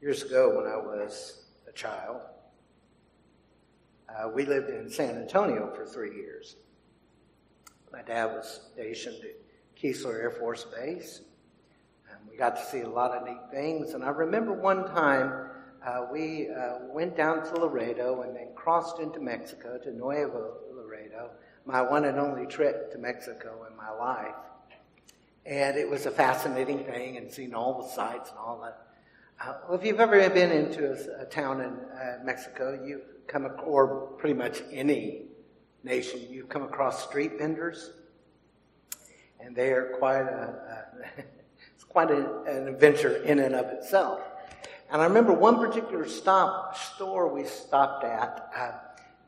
years ago when I was a child. Uh, we lived in San Antonio for three years. My dad was stationed at Keesler Air Force Base. And we got to see a lot of neat things. And I remember one time uh, we uh, went down to Laredo and then crossed into Mexico to Nuevo Laredo, my one and only trip to Mexico in my life. And it was a fascinating thing and seeing all the sights and all that. Uh, well, if you've ever been into a, a town in uh, Mexico, you come, or pretty much any nation, you come across street vendors, and they are quite a, a it's quite a, an adventure in and of itself. And I remember one particular stop store we stopped at. Uh,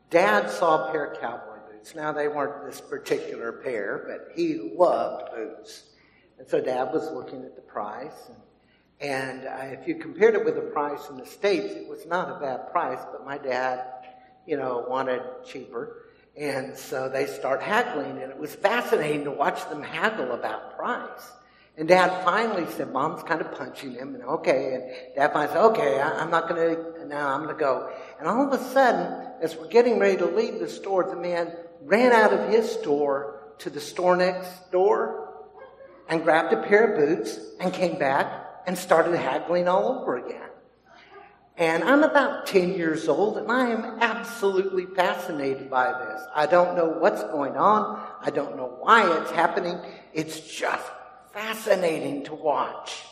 Dad saw a pair of cowboy boots. Now they weren't this particular pair, but he loved boots, and so Dad was looking at the price and and uh, if you compared it with the price in the States, it was not a bad price, but my dad, you know, wanted cheaper. And so they start haggling, and it was fascinating to watch them haggle about price. And Dad finally said, Mom's kind of punching him, and okay. And Dad finally said, okay, I, am not going to, now I'm going to go. And all of a sudden, as we're getting ready to leave the store, the man ran out of his store to the store next door and grabbed a pair of boots and came back and started haggling all over again. And I'm about 10 years old and I am absolutely fascinated by this. I don't know what's going on. I don't know why it's happening. It's just fascinating to watch.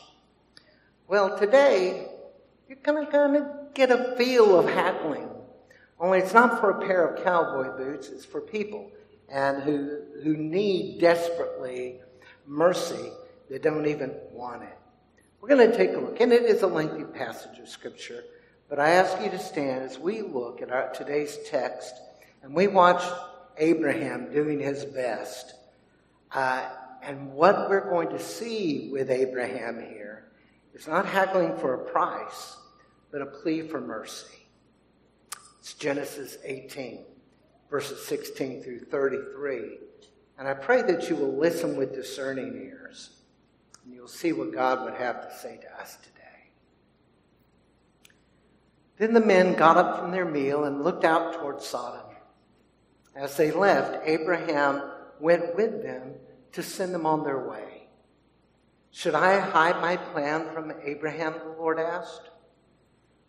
Well, today, you're going to kind of get a feel of haggling. Only it's not for a pair of cowboy boots, it's for people and who, who need desperately mercy that don't even want it. We're going to take a look, and it is a lengthy passage of Scripture, but I ask you to stand as we look at our, today's text and we watch Abraham doing his best. Uh, and what we're going to see with Abraham here is not haggling for a price, but a plea for mercy. It's Genesis 18, verses 16 through 33. And I pray that you will listen with discerning ears and you'll see what God would have to say to us today. Then the men got up from their meal and looked out toward Sodom. As they left, Abraham went with them to send them on their way. Should I hide my plan from Abraham? The Lord asked.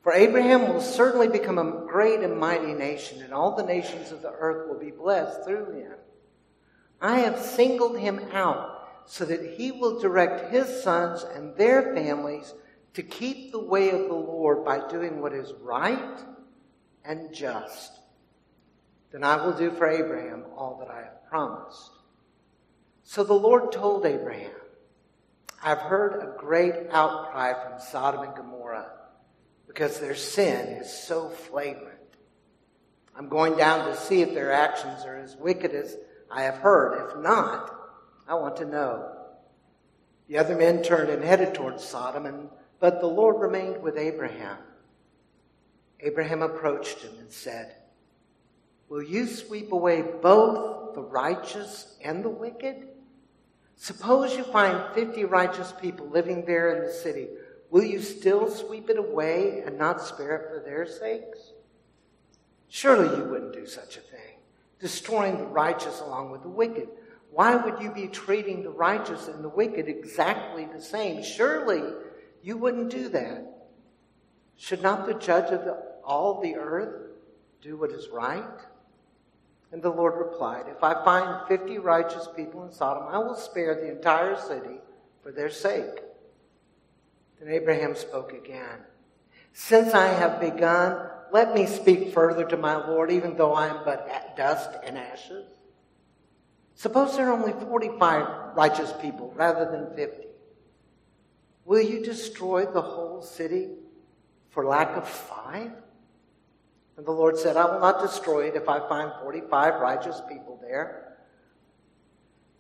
For Abraham will certainly become a great and mighty nation, and all the nations of the earth will be blessed through him. I have singled him out so that he will direct his sons and their families to keep the way of the Lord by doing what is right and just. Then I will do for Abraham all that I have promised. So the Lord told Abraham, I've heard a great outcry from Sodom and Gomorrah because their sin is so flagrant. I'm going down to see if their actions are as wicked as I have heard. If not, I want to know. The other men turned and headed towards Sodom, and, but the Lord remained with Abraham. Abraham approached him and said, Will you sweep away both the righteous and the wicked? Suppose you find 50 righteous people living there in the city. Will you still sweep it away and not spare it for their sakes? Surely you wouldn't do such a thing, destroying the righteous along with the wicked. Why would you be treating the righteous and the wicked exactly the same? Surely you wouldn't do that. Should not the judge of the, all the earth do what is right? And the Lord replied, If I find fifty righteous people in Sodom, I will spare the entire city for their sake. Then Abraham spoke again. Since I have begun, let me speak further to my Lord, even though I am but dust and ashes. Suppose there are only 45 righteous people rather than 50. Will you destroy the whole city for lack of five? And the Lord said, I will not destroy it if I find 45 righteous people there.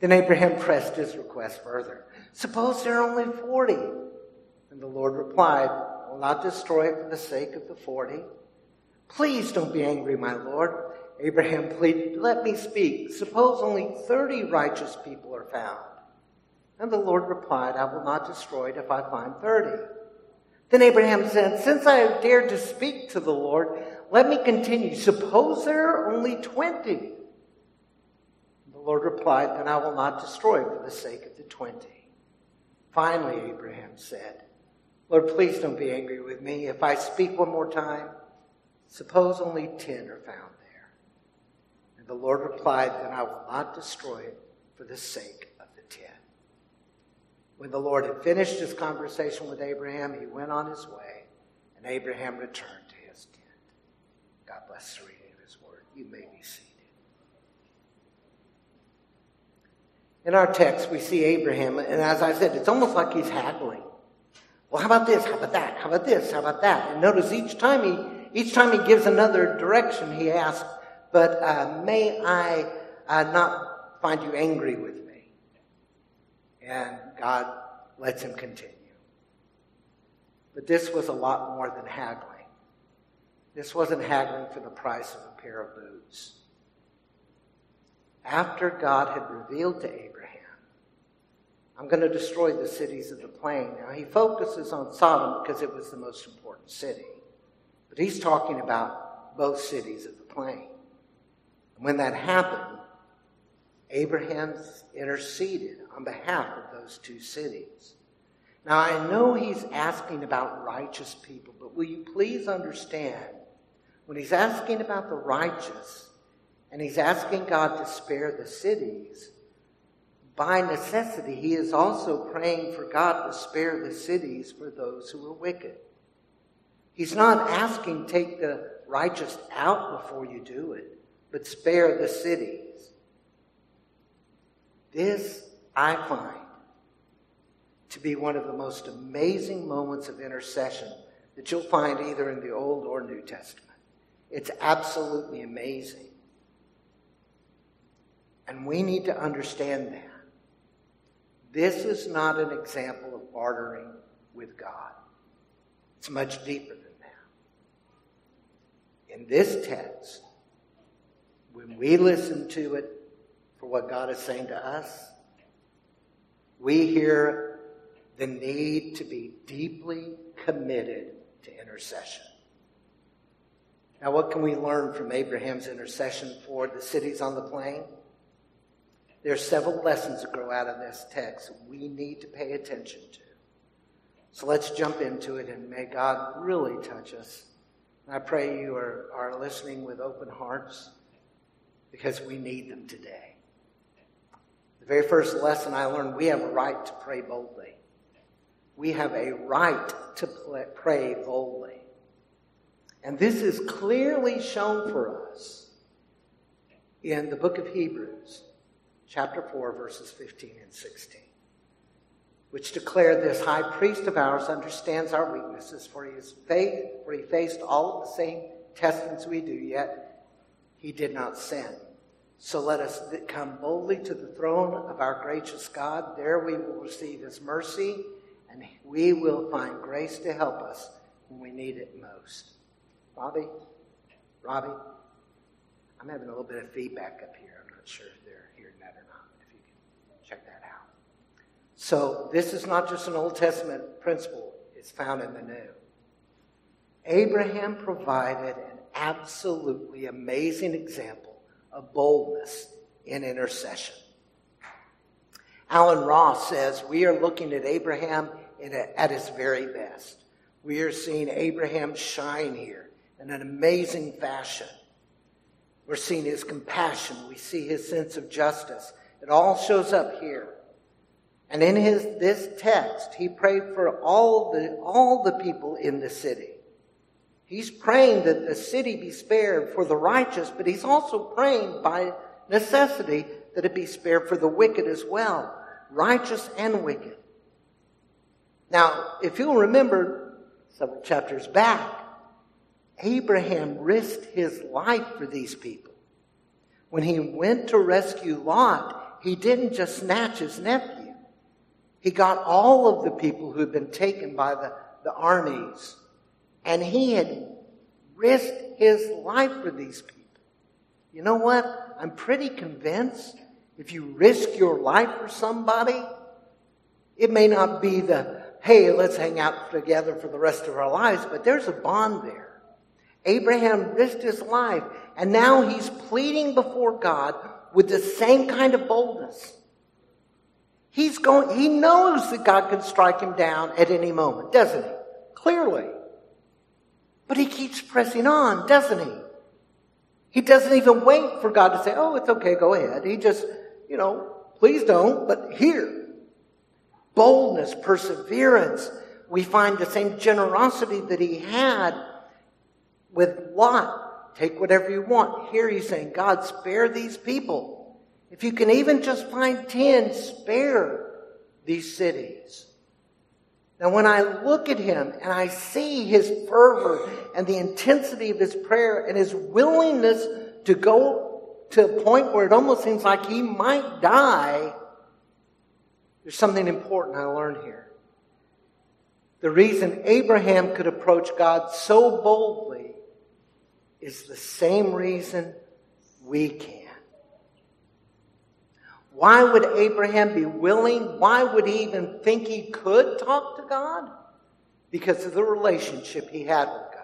Then Abraham pressed his request further. Suppose there are only 40. And the Lord replied, I will not destroy it for the sake of the 40. Please don't be angry, my Lord. Abraham pleaded, Let me speak. Suppose only 30 righteous people are found. And the Lord replied, I will not destroy it if I find 30. Then Abraham said, Since I have dared to speak to the Lord, let me continue. Suppose there are only twenty. The Lord replied, Then I will not destroy for the sake of the twenty. Finally, Abraham said, Lord, please don't be angry with me. If I speak one more time, suppose only ten are found. And the Lord replied, Then I will not destroy it for the sake of the ten. When the Lord had finished his conversation with Abraham, he went on his way, and Abraham returned to his tent. God bless the reading of his word. You may be seated. In our text, we see Abraham, and as I said, it's almost like he's haggling. Well, how about this? How about that? How about this? How about that? And notice each time he, each time he gives another direction, he asks, but uh, may I uh, not find you angry with me? And God lets him continue. But this was a lot more than haggling. This wasn't haggling for the price of a pair of boots. After God had revealed to Abraham, I'm going to destroy the cities of the plain. Now, he focuses on Sodom because it was the most important city. But he's talking about both cities of the plain. When that happened, Abraham interceded on behalf of those two cities. Now, I know he's asking about righteous people, but will you please understand when he's asking about the righteous and he's asking God to spare the cities, by necessity, he is also praying for God to spare the cities for those who are wicked. He's not asking take the righteous out before you do it, but spare the cities. This I find to be one of the most amazing moments of intercession that you'll find either in the Old or New Testament. It's absolutely amazing. And we need to understand that. This is not an example of bartering with God. It's much deeper than that. In this text, when we listen to it for what God is saying to us, we hear the need to be deeply committed to intercession. Now, what can we learn from Abraham's intercession for the cities on the plain? There are several lessons that grow out of this text we need to pay attention to. So let's jump into it and may God really touch us. And I pray you are, are listening with open hearts because we need them today. The very first lesson I learned we have a right to pray boldly. We have a right to pray boldly. And this is clearly shown for us in the book of Hebrews chapter 4, verses 15 and 16, which declare this high priest of ours understands our weaknesses, for he is faith, for he faced all of the same testings we do, yet he did not sin. So let us come boldly to the throne of our gracious God. There we will receive his mercy, and we will find grace to help us when we need it most. Robbie? Robbie? I'm having a little bit of feedback up here. I'm not sure if they're hearing that or not. If you can Check that out. So this is not just an Old Testament principle, it's found in the New. Abraham provided an absolutely amazing example of boldness in intercession. Allen Ross says we are looking at Abraham at his very best. We are seeing Abraham shine here in an amazing fashion. We're seeing his compassion. We see his sense of justice. It all shows up here. And in his this text, he prayed for all the all the people in the city. He's praying that the city be spared for the righteous, but he's also praying by necessity that it be spared for the wicked as well, righteous and wicked. Now, if you'll remember several chapters back, Abraham risked his life for these people. When he went to rescue Lot, he didn't just snatch his nephew. He got all of the people who had been taken by the, the armies. And he had risked his life for these people. You know what? I'm pretty convinced if you risk your life for somebody, it may not be the, hey, let's hang out together for the rest of our lives, but there's a bond there. Abraham risked his life, and now he's pleading before God with the same kind of boldness. He's going, he knows that God can strike him down at any moment, doesn't he? Clearly. But he keeps pressing on, doesn't he? He doesn't even wait for God to say, oh, it's okay, go ahead. He just, you know, please don't, but here. Boldness, perseverance. We find the same generosity that he had with Lot. Take whatever you want. Here he's saying, God, spare these people. If you can even just find 10, spare these cities. Now, when I look at him and I see his fervor and the intensity of his prayer and his willingness to go to a point where it almost seems like he might die, there's something important I learned here. The reason Abraham could approach God so boldly is the same reason we can. Why would Abraham be willing? Why would he even think he could talk to God? Because of the relationship he had with God.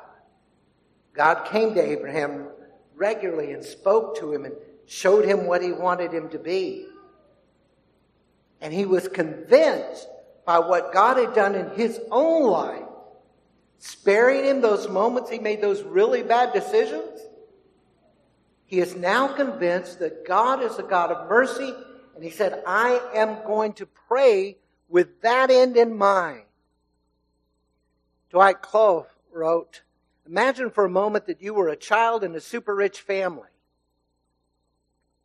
God came to Abraham regularly and spoke to him and showed him what he wanted him to be. And he was convinced by what God had done in his own life, sparing him those moments he made those really bad decisions. He is now convinced that God is a God of mercy and he said, I am going to pray with that end in mind. Dwight Clough wrote, Imagine for a moment that you were a child in a super rich family.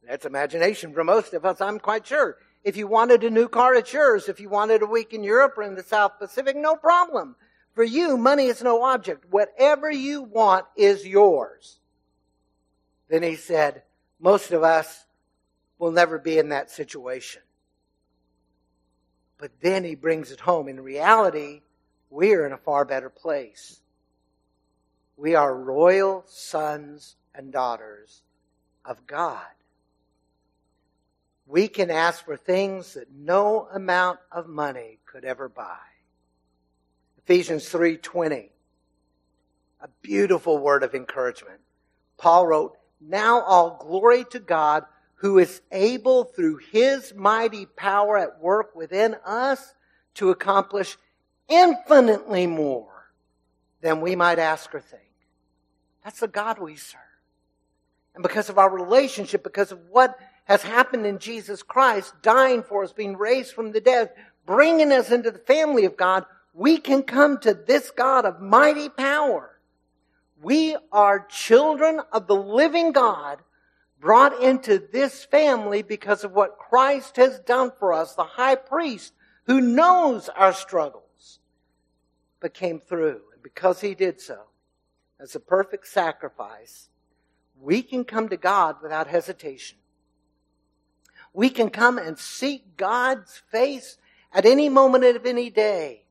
That's imagination for most of us, I'm quite sure. If you wanted a new car, it's yours. If you wanted a week in Europe or in the South Pacific, no problem. For you, money is no object. Whatever you want is yours. Then he said, most of us will never be in that situation. But then he brings it home. In reality, we are in a far better place. We are royal sons and daughters of God. We can ask for things that no amount of money could ever buy. Ephesians 3:20 a beautiful word of encouragement. Paul wrote, "Now all glory to God who is able through his mighty power at work within us to accomplish infinitely more than we might ask or think. That's the God we serve. And because of our relationship, because of what has happened in Jesus Christ, dying for us, being raised from the dead, bringing us into the family of God, we can come to this God of mighty power. We are children of the living God brought into this family because of what Christ has done for us, the high priest who knows our struggles, but came through. And because he did so, as a perfect sacrifice, we can come to God without hesitation. We can come and seek God's face at any moment of any day.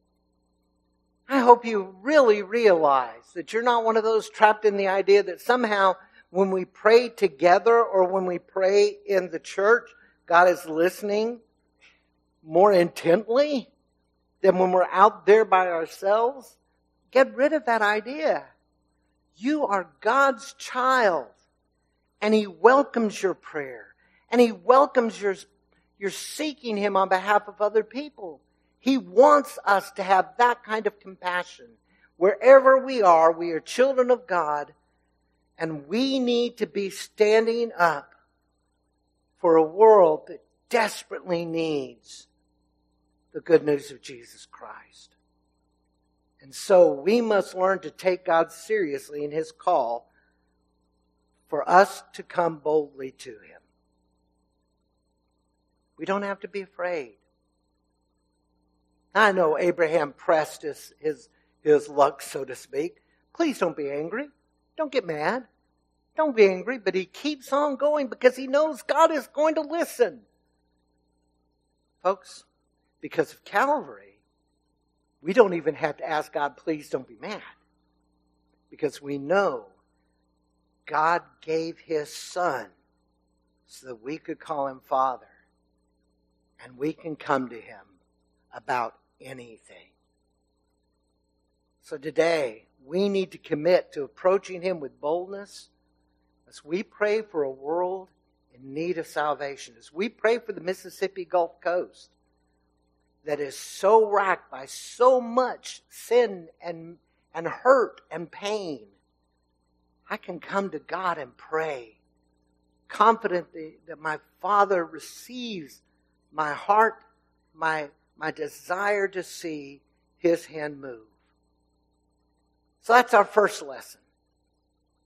I hope you really realize that you're not one of those trapped in the idea that somehow when we pray together or when we pray in the church, God is listening more intently than when we're out there by ourselves. Get rid of that idea. You are God's child, and He welcomes your prayer, and He welcomes your, your seeking Him on behalf of other people. He wants us to have that kind of compassion. Wherever we are, we are children of God and we need to be standing up for a world that desperately needs the good news of Jesus Christ. And so we must learn to take God seriously in His call for us to come boldly to Him. We don't have to be afraid. I know Abraham pressed his, his, his luck, so to speak. Please don't be angry. Don't get mad. Don't be angry, but he keeps on going because he knows God is going to listen. Folks, because of Calvary, we don't even have to ask God, please don't be mad. Because we know God gave his son so that we could call him Father. And we can come to him about anything. So today, we need to commit to approaching Him with boldness as we pray for a world in need of salvation, as we pray for the Mississippi Gulf Coast that is so racked by so much sin and, and hurt and pain. I can come to God and pray, confident that my Father receives my heart, my, my desire to see His hand move. So that's our first lesson.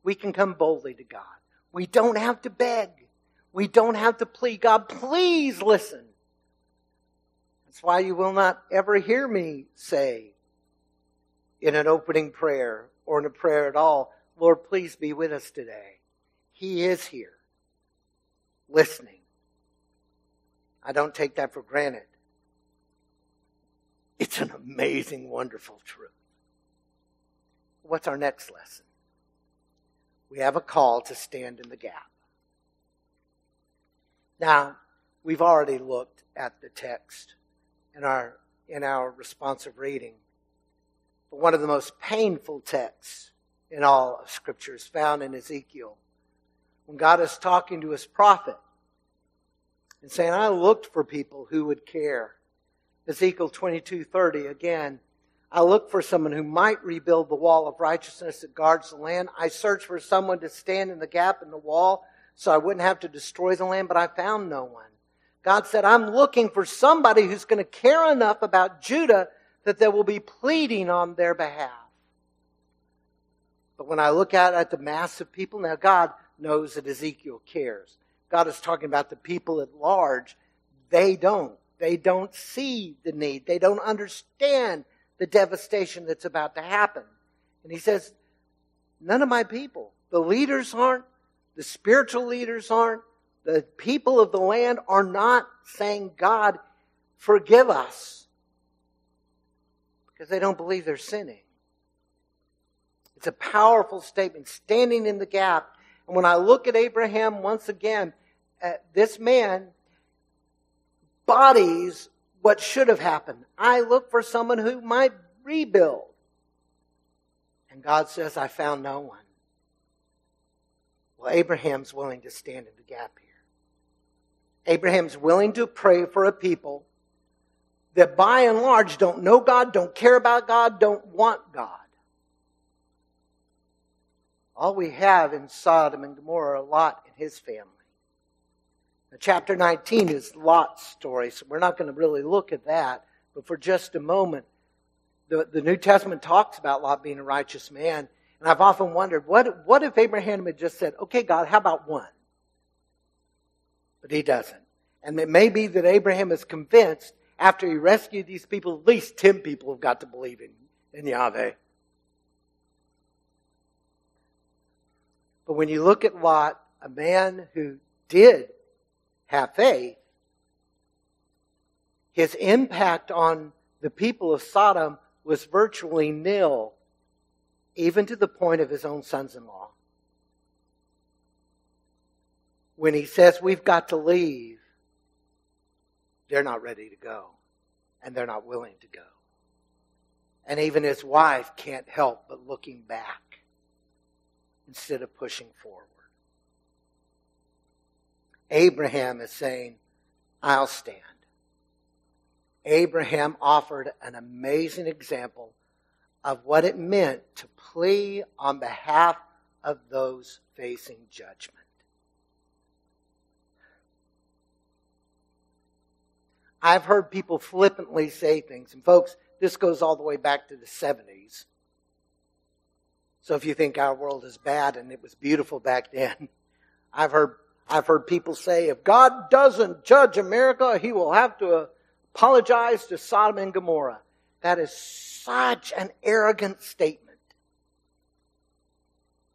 We can come boldly to God. We don't have to beg. We don't have to plead. God, please listen. That's why you will not ever hear me say in an opening prayer or in a prayer at all, Lord, please be with us today. He is here, listening. I don't take that for granted. It's an amazing, wonderful truth. What's our next lesson? We have a call to stand in the gap. Now, we've already looked at the text in our, in our responsive reading. But one of the most painful texts in all of Scripture is found in Ezekiel. When God is talking to his prophet and saying, I looked for people who would care. Ezekiel 22:30 again, I look for someone who might rebuild the wall of righteousness that guards the land. I searched for someone to stand in the gap in the wall so I wouldn't have to destroy the land, but I found no one. God said, I'm looking for somebody who's going to care enough about Judah that they will be pleading on their behalf. But when I look out at the mass of people, now God knows that Ezekiel cares. God is talking about the people at large. They don't. They don't see the need. They don't understand the devastation that's about to happen. And he says, none of my people, the leaders aren't, the spiritual leaders aren't, the people of the land are not saying, God, forgive us. Because they don't believe they're sinning. It's a powerful statement, standing in the gap. And when I look at Abraham once again, this man bodies what should have happened. I look for someone who might rebuild. And God says, I found no one. Well, Abraham's willing to stand in the gap here. Abraham's willing to pray for a people that by and large don't know God, don't care about God, don't want God. All we have in Sodom and Gomorrah are a Lot and his family. Chapter 19 is Lot's story, so we're not going to really look at that. But for just a moment, the, the New Testament talks about Lot being a righteous man. And I've often wondered, what, what if Abraham had just said, okay, God, how about one? but he doesn't. And it may be that Abraham is convinced after he rescued these people, at least 10 people have got to believe in, in Yahweh. But when you look at Lot, a man who did have faith, his impact on the people of Sodom was virtually nil, even to the point of his own sons in law when he says we've got to leave, they're not ready to go. And they're not willing to go. And even his wife can't help but looking back instead of pushing forward. Abraham is saying, I'll stand. Abraham offered an amazing example of what it meant to plea on behalf of those facing judgment. I've heard people flippantly say things, and folks, this goes all the way back to the 70s. So if you think our world is bad and it was beautiful back then, I've heard, I've heard people say, if God doesn't judge America, he will have to apologize to Sodom and Gomorrah. That is such an arrogant statement.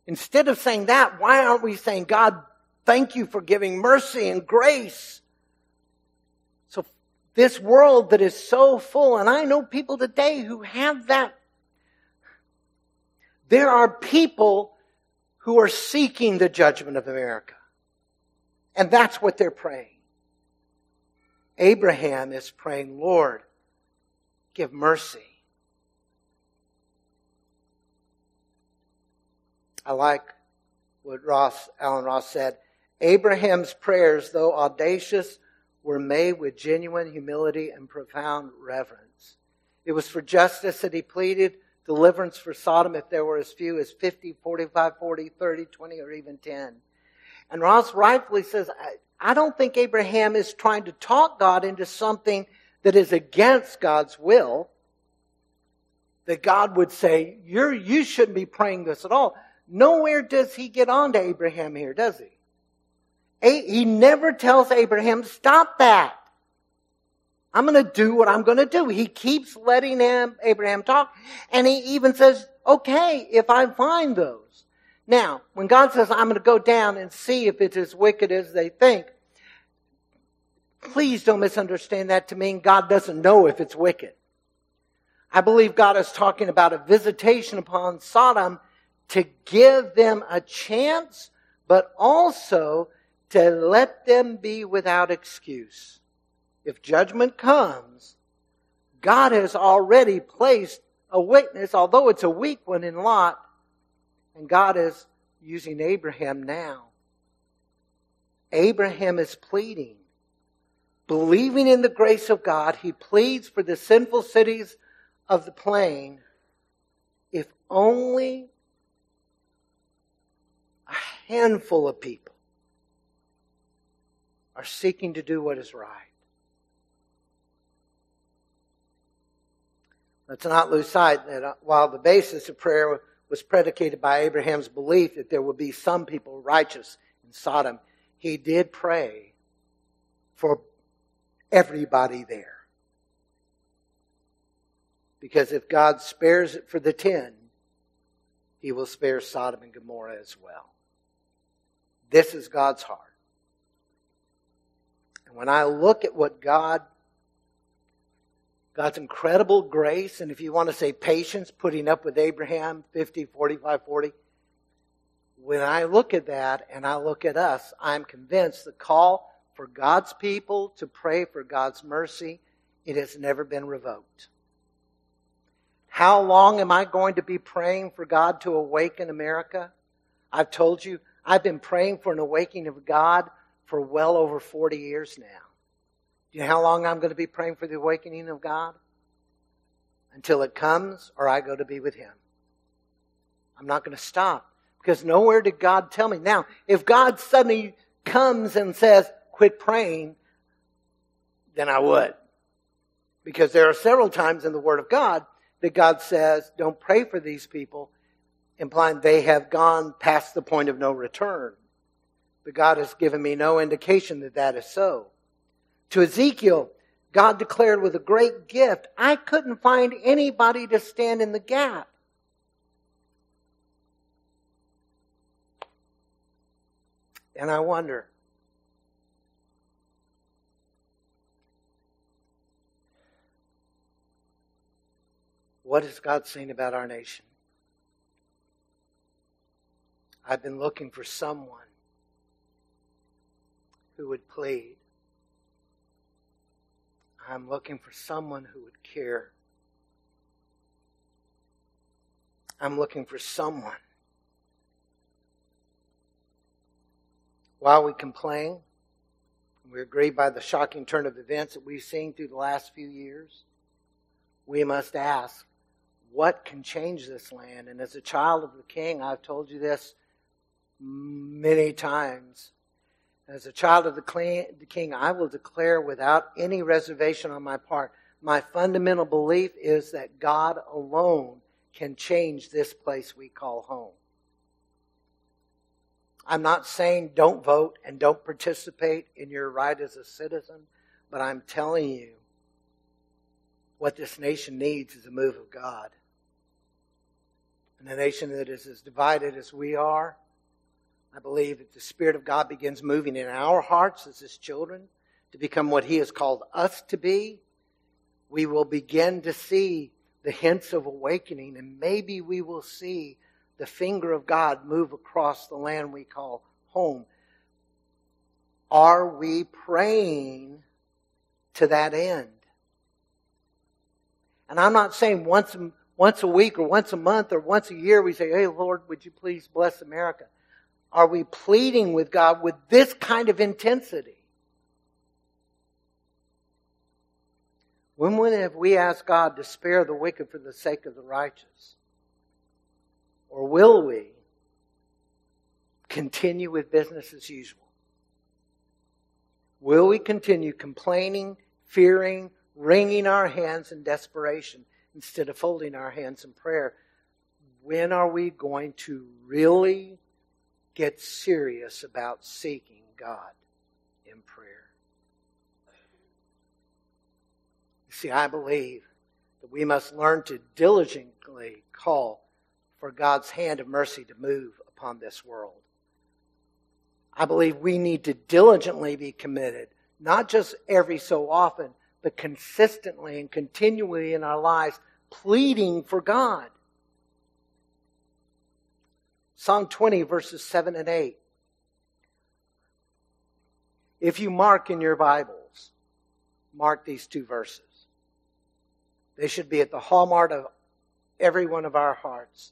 Instead of saying that, why aren't we saying, God, thank you for giving mercy and grace So, this world that is so full, and I know people today who have that. There are people who are seeking the judgment of America. And that's what they're praying. Abraham is praying, Lord, give mercy. I like what Ross, Allen Ross said. Abraham's prayers, though audacious, were made with genuine humility and profound reverence. It was for justice that he pleaded, deliverance for Sodom if there were as few as 50, 45, 40, 30, 20, or even 10. And Ross rightfully says, I, I don't think Abraham is trying to talk God into something that is against God's will. That God would say, You're, you shouldn't be praying this at all. Nowhere does he get on to Abraham here, does he? He never tells Abraham, stop that. I'm going to do what I'm going to do. He keeps letting him, Abraham talk, and he even says, okay, if I find those. Now, when God says, I'm going to go down and see if it's as wicked as they think, please don't misunderstand that to mean God doesn't know if it's wicked. I believe God is talking about a visitation upon Sodom to give them a chance, but also to let them be without excuse. If judgment comes, God has already placed a witness, although it's a weak one in Lot, and God is using Abraham now. Abraham is pleading. Believing in the grace of God, he pleads for the sinful cities of the plain. If only a handful of people are seeking to do what is right. Let's not lose sight that uh, while the basis of prayer was predicated by Abraham's belief that there would be some people righteous in Sodom, he did pray for everybody there. Because if God spares it for the ten, he will spare Sodom and Gomorrah as well. This is God's heart. And when I look at what God, God's incredible grace, and if you want to say patience, putting up with Abraham 50, 45, 40, when I look at that and I look at us, I'm convinced the call for God's people to pray for God's mercy, it has never been revoked. How long am I going to be praying for God to awaken America? I've told you, I've been praying for an awakening of God for well over 40 years now. Do you know how long I'm going to be praying for the awakening of God? Until it comes or I go to be with Him. I'm not going to stop because nowhere did God tell me. Now, if God suddenly comes and says, quit praying, then I would. Because there are several times in the Word of God that God says, don't pray for these people, implying they have gone past the point of no return. But God has given me no indication that that is so. To Ezekiel, God declared with a great gift, I couldn't find anybody to stand in the gap. And I wonder, what is God saying about our nation? I've been looking for someone who would plead. I'm looking for someone who would care. I'm looking for someone. While we complain, we agree by the shocking turn of events that we've seen through the last few years, we must ask, what can change this land? And as a child of the king, I've told you this many times. As a child of the king, I will declare without any reservation on my part, my fundamental belief is that God alone can change this place we call home. I'm not saying don't vote and don't participate in your right as a citizen, but I'm telling you what this nation needs is a move of God. And a nation that is as divided as we are, I believe that the Spirit of God begins moving in our hearts as His children to become what He has called us to be. We will begin to see the hints of awakening, and maybe we will see the finger of God move across the land we call home. Are we praying to that end? And I'm not saying once once a week or once a month or once a year we say, Hey Lord, would you please bless America? Are we pleading with God with this kind of intensity? When would have we asked God to spare the wicked for the sake of the righteous? Or will we continue with business as usual? Will we continue complaining, fearing, wringing our hands in desperation instead of folding our hands in prayer? When are we going to really get serious about seeking God in prayer? You see, I believe that we must learn to diligently call for God's hand of mercy to move upon this world. I believe we need to diligently be committed, not just every so often, but consistently and continually in our lives, pleading for God. Psalm 20, verses 7 and 8. If you mark in your Bibles, mark these two verses. They should be at the hallmark of every one of our hearts.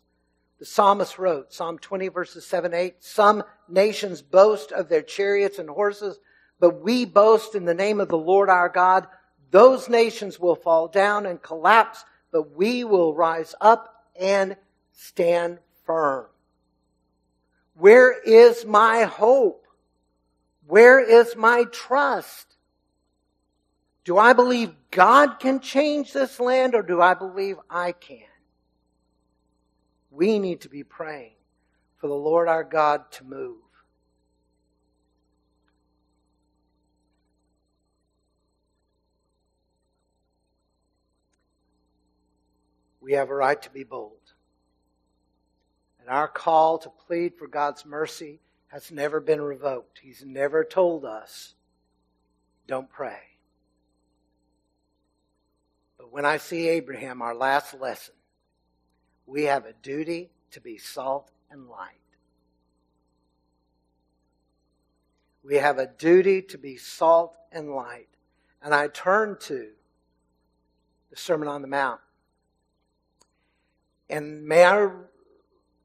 The psalmist wrote, Psalm 20, verses 7 8, Some nations boast of their chariots and horses, but we boast in the name of the Lord our God. Those nations will fall down and collapse, but we will rise up and stand firm. Where is my hope? Where is my trust? Do I believe God can change this land or do I believe I can? We need to be praying for the Lord our God to move. We have a right to be bold. And our call to plead for God's mercy has never been revoked. He's never told us, don't pray. But when I see Abraham, our last lesson, we have a duty to be salt and light. We have a duty to be salt and light. And I turn to the Sermon on the Mount. And may I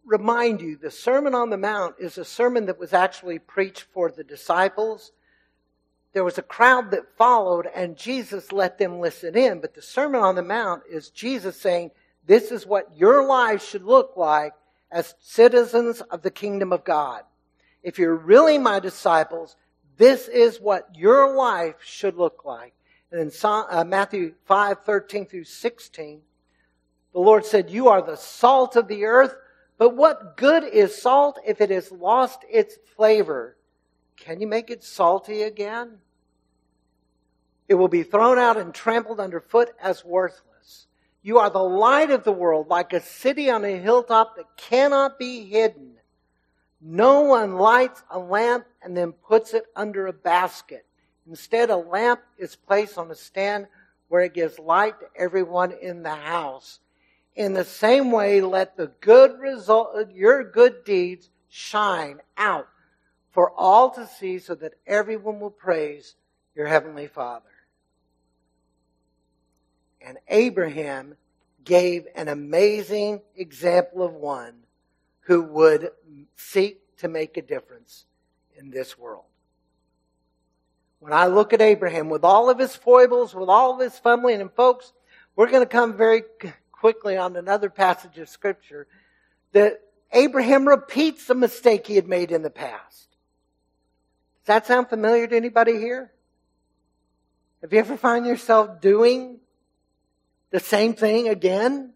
remind you, the Sermon on the Mount is a sermon that was actually preached for the disciples there was a crowd that followed and Jesus let them listen in. But the Sermon on the Mount is Jesus saying, this is what your life should look like as citizens of the kingdom of God. If you're really my disciples, this is what your life should look like. And in uh, Matthew 5, 13 through 16, the Lord said, You are the salt of the earth, but what good is salt if it has lost its flavor? Can you make it salty again? It will be thrown out and trampled underfoot as worthless. You are the light of the world, like a city on a hilltop that cannot be hidden. No one lights a lamp and then puts it under a basket. Instead, a lamp is placed on a stand where it gives light to everyone in the house. In the same way, let the good result, your good deeds shine out for all to see so that everyone will praise your heavenly Father. And Abraham gave an amazing example of one who would seek to make a difference in this world. When I look at Abraham with all of his foibles, with all of his fumbling, and folks, we're going to come very quickly on another passage of scripture that Abraham repeats a mistake he had made in the past. Does that sound familiar to anybody here? Have you ever find yourself doing the same thing again?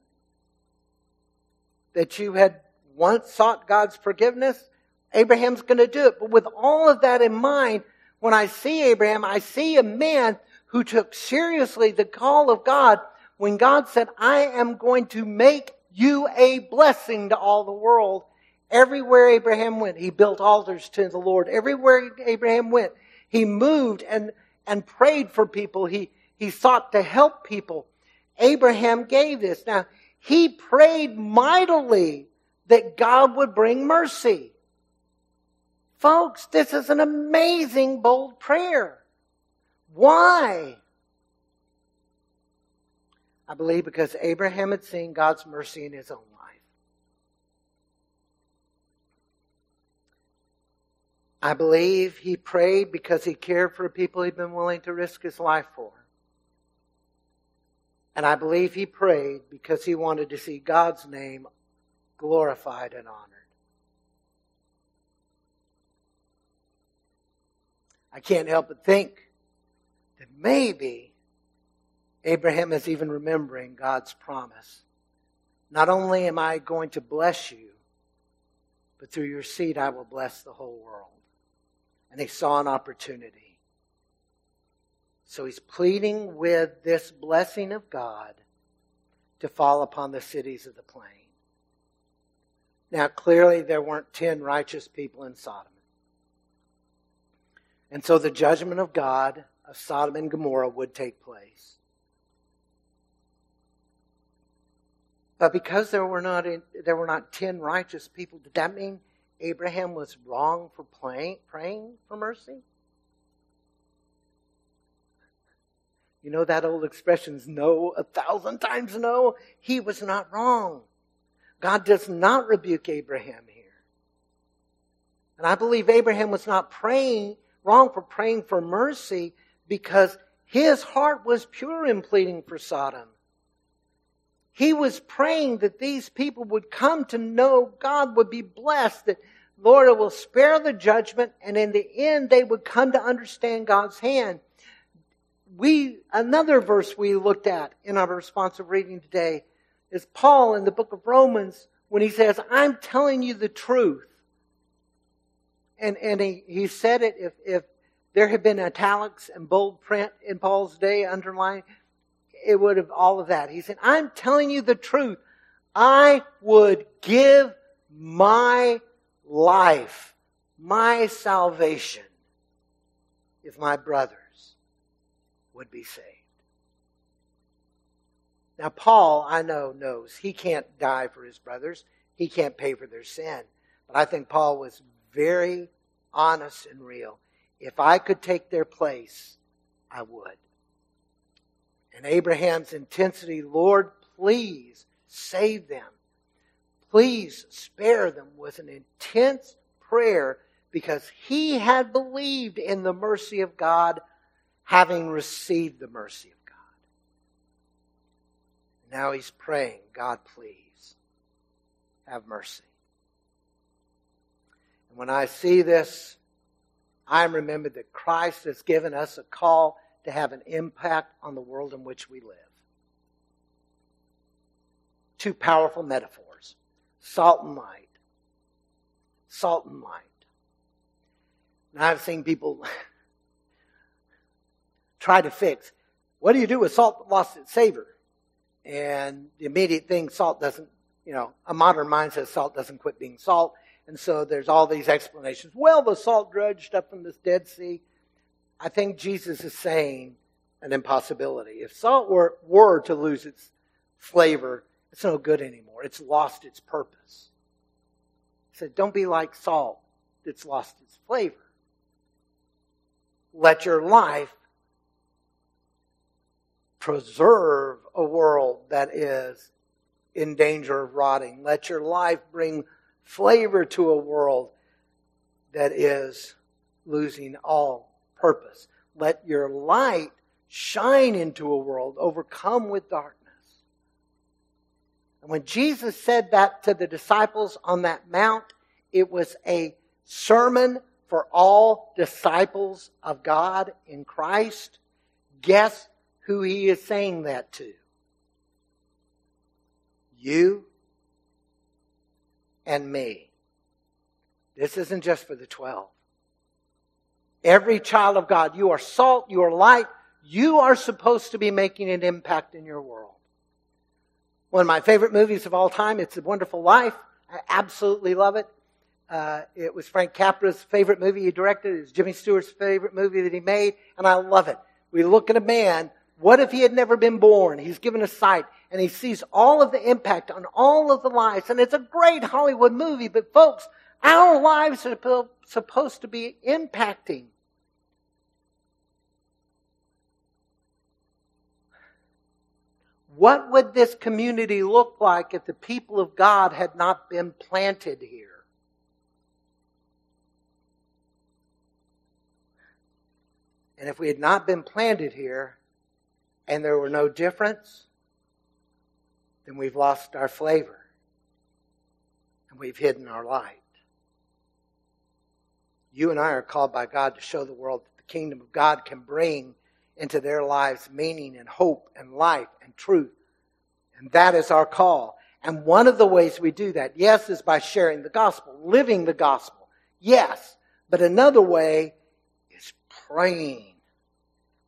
That you had once sought God's forgiveness? Abraham's going to do it. But with all of that in mind, when I see Abraham, I see a man who took seriously the call of God when God said, I am going to make you a blessing to all the world. Everywhere Abraham went, he built altars to the Lord. Everywhere Abraham went, he moved and, and prayed for people. He, he sought to help people. Abraham gave this. Now, he prayed mightily that God would bring mercy. Folks, this is an amazing, bold prayer. Why? I believe because Abraham had seen God's mercy in his own life. I believe he prayed because he cared for people he'd been willing to risk his life for. And I believe he prayed because he wanted to see God's name glorified and honored. I can't help but think that maybe Abraham is even remembering God's promise. Not only am I going to bless you, but through your seed I will bless the whole world. And he saw an opportunity. So he's pleading with this blessing of God to fall upon the cities of the plain. Now, clearly, there weren't 10 righteous people in Sodom. And so the judgment of God of Sodom and Gomorrah would take place. But because there were not there were not ten righteous people, did that mean Abraham was wrong for praying, praying for mercy? You know that old expression is no a thousand times no? He was not wrong. God does not rebuke Abraham here. And I believe Abraham was not praying wrong for praying for mercy because his heart was pure in pleading for Sodom. He was praying that these people would come to know God would be blessed, that Lord will spare the judgment, and in the end they would come to understand God's hand. We, another verse we looked at in our responsive reading today is Paul in the book of Romans when he says, I'm telling you the truth. And, and he, he said it, if, if there had been italics and bold print in Paul's day underlined, it would have all of that. He said, I'm telling you the truth. I would give my life, my salvation, if my brothers would be saved. Now, Paul, I know, knows he can't die for his brothers. He can't pay for their sin. But I think Paul was very honest and real. If I could take their place, I would. And Abraham's intensity, Lord, please save them. Please spare them was an intense prayer because he had believed in the mercy of God, having received the mercy of God. Now he's praying, God, please have mercy. And when I see this, I'm remembered that Christ has given us a call to have an impact on the world in which we live. Two powerful metaphors salt and light. Salt and light. And I've seen people try to fix what do you do with salt that lost its savor? And the immediate thing, salt doesn't, you know, a modern mind says salt doesn't quit being salt. And so there's all these explanations. Well, the salt dredged up from this Dead Sea. I think Jesus is saying an impossibility. If salt were, were to lose its flavor, it's no good anymore. It's lost its purpose. He said, Don't be like salt that's lost its flavor. Let your life preserve a world that is in danger of rotting. Let your life bring flavor to a world that is losing all purpose. Let your light shine into a world overcome with darkness. And when Jesus said that to the disciples on that mount, it was a sermon for all disciples of God in Christ. Guess who he is saying that to? You and me. This isn't just for the 12. Every child of God, you are salt, you are light, you are supposed to be making an impact in your world. One of my favorite movies of all time, It's a Wonderful Life. I absolutely love it. Uh, it was Frank Capra's favorite movie he directed. It was Jimmy Stewart's favorite movie that he made, and I love it. We look at a man. What if he had never been born? He's given a sight and he sees all of the impact on all of the lives. And it's a great Hollywood movie, but folks, our lives are supposed to be impacting. What would this community look like if the people of God had not been planted here? And if we had not been planted here and there were no difference, then we've lost our flavor and we've hidden our light. You and I are called by God to show the world that the kingdom of God can bring into their lives meaning and hope and life and truth. And that is our call. And one of the ways we do that, yes, is by sharing the gospel, living the gospel. Yes. But another way is praying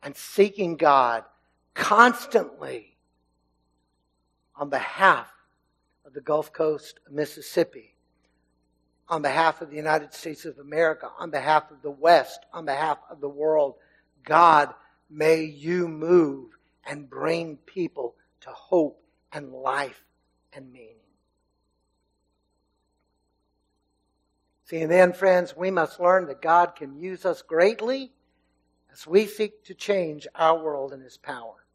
and seeking God constantly on behalf of the Gulf Coast of Mississippi, on behalf of the United States of America, on behalf of the West, on behalf of the world. God, may you move and bring people to hope and life and meaning. See, and then, friends, we must learn that God can use us greatly as we seek to change our world in His power.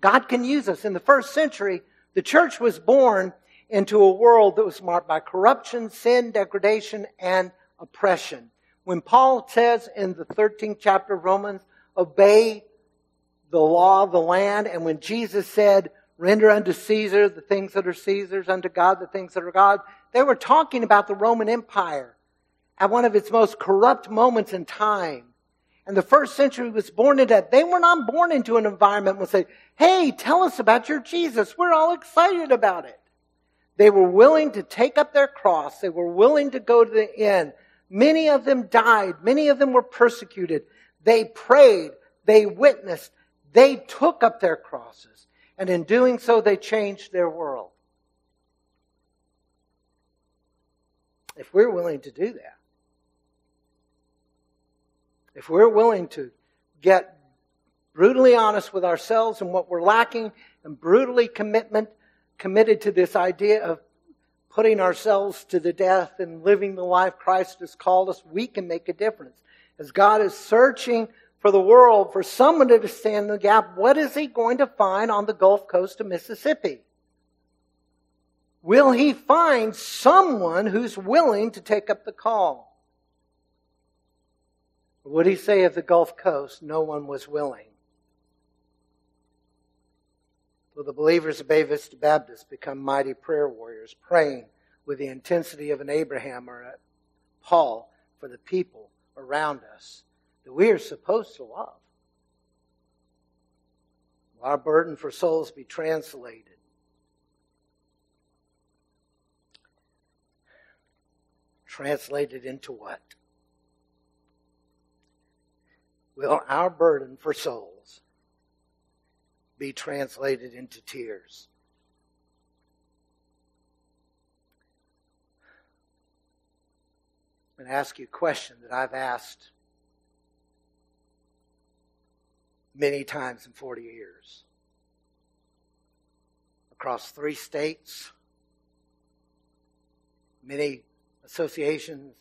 God can use us. In the first century, the church was born into a world that was marked by corruption, sin, degradation, and oppression. When Paul says in the 13th chapter of Romans, obey the law of the land, and when Jesus said, render unto Caesar the things that are Caesar's, unto God the things that are God, they were talking about the Roman Empire at one of its most corrupt moments in time and the first century was born into that. They were not born into an environment would say, hey, tell us about your Jesus. We're all excited about it. They were willing to take up their cross. They were willing to go to the end. Many of them died. Many of them were persecuted. They prayed. They witnessed. They took up their crosses. And in doing so, they changed their world. If we're willing to do that, if we're willing to get brutally honest with ourselves and what we're lacking and brutally commitment, committed to this idea of putting ourselves to the death and living the life Christ has called us, we can make a difference. As God is searching for the world, for someone to stand in the gap, what is he going to find on the Gulf Coast of Mississippi? Will he find someone who's willing to take up the call? Would he say of the Gulf Coast? No one was willing. Will the believers of Bay Baptist become mighty prayer warriors, praying with the intensity of an Abraham or a Paul for the people around us that we are supposed to love? Will our burden for souls be translated? Translated into what? will our burden for souls be translated into tears? I'm going to ask you a question that I've asked many times in 40 years. Across three states, many associations,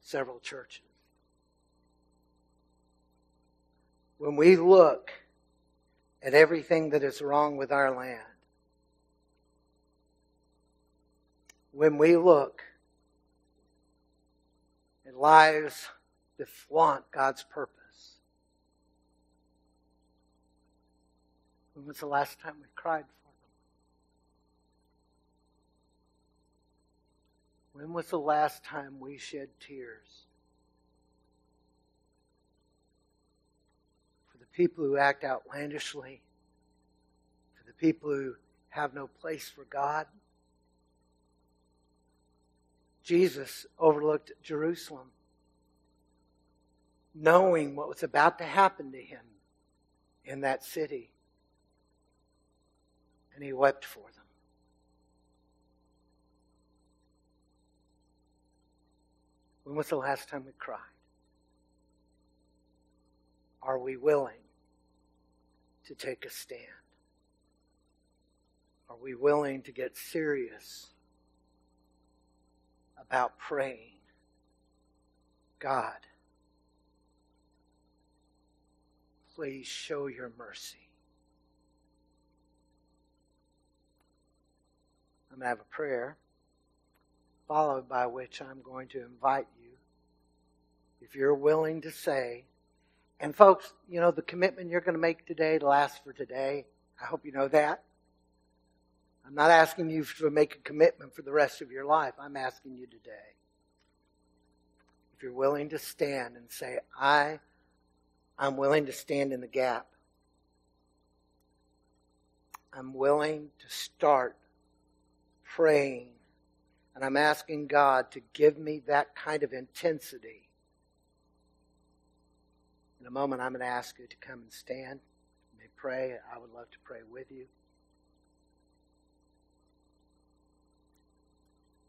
several churches. when we look at everything that is wrong with our land, when we look at lives that flaunt God's purpose, when was the last time we cried for them? When was the last time we shed tears? People who act outlandishly, to the people who have no place for God. Jesus overlooked Jerusalem, knowing what was about to happen to him in that city. And he wept for them. When was the last time we cried? Are we willing to take a stand? Are we willing to get serious about praying? God, please show your mercy. I'm going to have a prayer, followed by which I'm going to invite you, if you're willing to say, and folks, you know, the commitment you're going to make today lasts for today. I hope you know that. I'm not asking you to make a commitment for the rest of your life. I'm asking you today. If you're willing to stand and say, I, I'm willing to stand in the gap. I'm willing to start praying. And I'm asking God to give me that kind of intensity in a moment, I'm going to ask you to come and stand. You may pray. I would love to pray with you.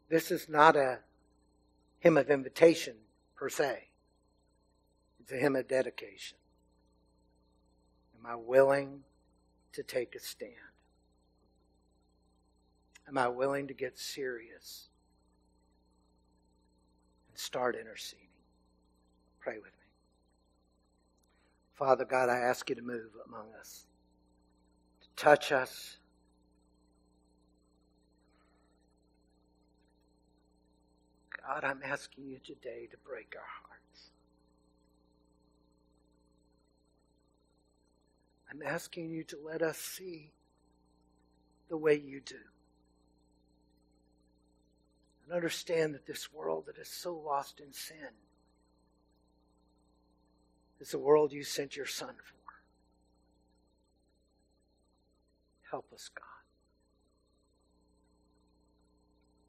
This is not a hymn of invitation per se. It's a hymn of dedication. Am I willing to take a stand? Am I willing to get serious and start interceding? Pray with me. Father God, I ask you to move among us, to touch us. God, I'm asking you today to break our hearts. I'm asking you to let us see the way you do. And understand that this world that is so lost in sin is the world you sent your Son for. Help us, God.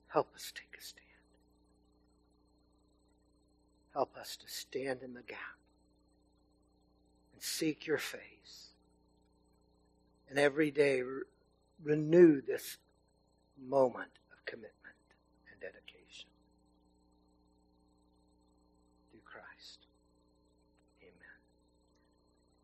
Help us take a stand. Help us to stand in the gap and seek your face. And every day re- renew this moment of commitment